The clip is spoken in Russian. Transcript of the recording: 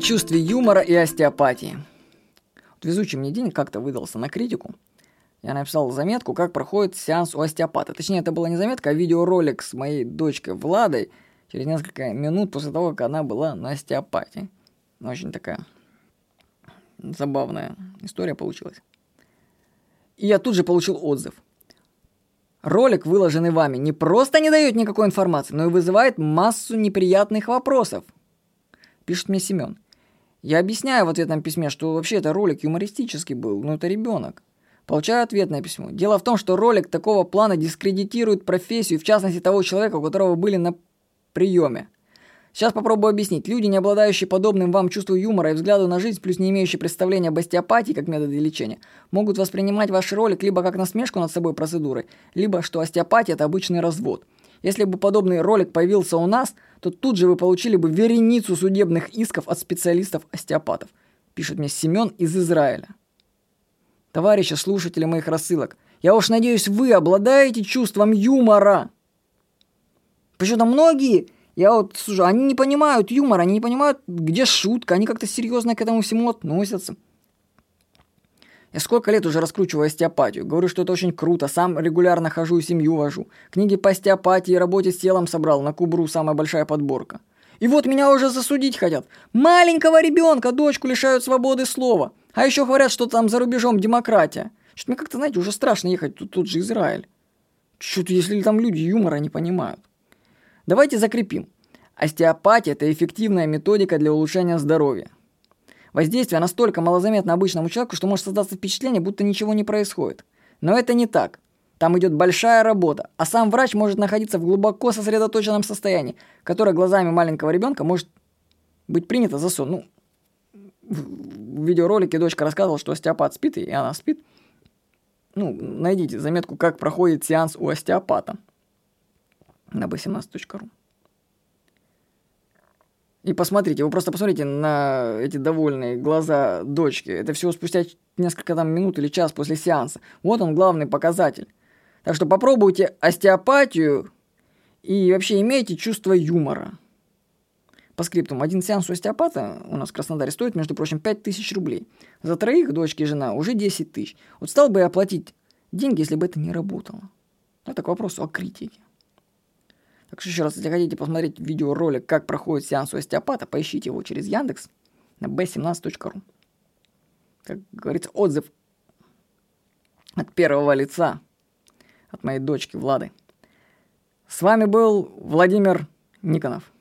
Чувстве юмора и остеопатии. Вот везучий мне день как-то выдался на критику. Я написал заметку, как проходит сеанс у остеопата. Точнее, это была не заметка, а видеоролик с моей дочкой Владой через несколько минут после того, как она была на остеопатии. Очень такая забавная история получилась. И я тут же получил отзыв. Ролик, выложенный вами, не просто не дает никакой информации, но и вызывает массу неприятных вопросов. Пишет мне Семен. Я объясняю в ответном письме, что вообще это ролик юмористический был, но это ребенок. Получаю ответное письмо. Дело в том, что ролик такого плана дискредитирует профессию, в частности того человека, у которого были на приеме. Сейчас попробую объяснить. Люди, не обладающие подобным вам чувством юмора и взгляду на жизнь, плюс не имеющие представления об остеопатии как методе лечения, могут воспринимать ваш ролик либо как насмешку над собой процедурой, либо что остеопатия – это обычный развод. Если бы подобный ролик появился у нас, то тут же вы получили бы вереницу судебных исков от специалистов-остеопатов, пишет мне Семен из Израиля. Товарищи слушатели моих рассылок, я уж надеюсь, вы обладаете чувством юмора. Почему-то многие я вот слушай, они не понимают юмора, они не понимают, где шутка, они как-то серьезно к этому всему относятся. Я сколько лет уже раскручиваю остеопатию. Говорю, что это очень круто. Сам регулярно хожу и семью вожу. Книги по остеопатии и работе с телом собрал. На Кубру самая большая подборка. И вот меня уже засудить хотят. Маленького ребенка, дочку лишают свободы слова. А еще говорят, что там за рубежом демократия. Что-то мне как-то, знаете, уже страшно ехать. Тут, тут же Израиль. Что-то, если там люди юмора не понимают. Давайте закрепим. Остеопатия – это эффективная методика для улучшения здоровья. Воздействие настолько малозаметно обычному человеку, что может создаться впечатление, будто ничего не происходит. Но это не так. Там идет большая работа, а сам врач может находиться в глубоко сосредоточенном состоянии, которое глазами маленького ребенка может быть принято за сон. Ну, в видеоролике дочка рассказывала, что остеопат спит, и она спит. Ну, найдите заметку, как проходит сеанс у остеопата на b17.ru. И посмотрите, вы просто посмотрите на эти довольные глаза дочки. Это всего спустя несколько там минут или час после сеанса. Вот он главный показатель. Так что попробуйте остеопатию и вообще имейте чувство юмора. По скриптум, один сеанс у остеопата у нас в Краснодаре стоит, между прочим, 5000 рублей. За троих, дочки и жена, уже 10 тысяч. Вот стал бы я платить деньги, если бы это не работало. Это к вопросу о критике. Так что еще раз, если хотите посмотреть видеоролик, как проходит сеанс у остеопата, поищите его через Яндекс на b17.ru. Как говорится, отзыв от первого лица, от моей дочки Влады. С вами был Владимир Никонов.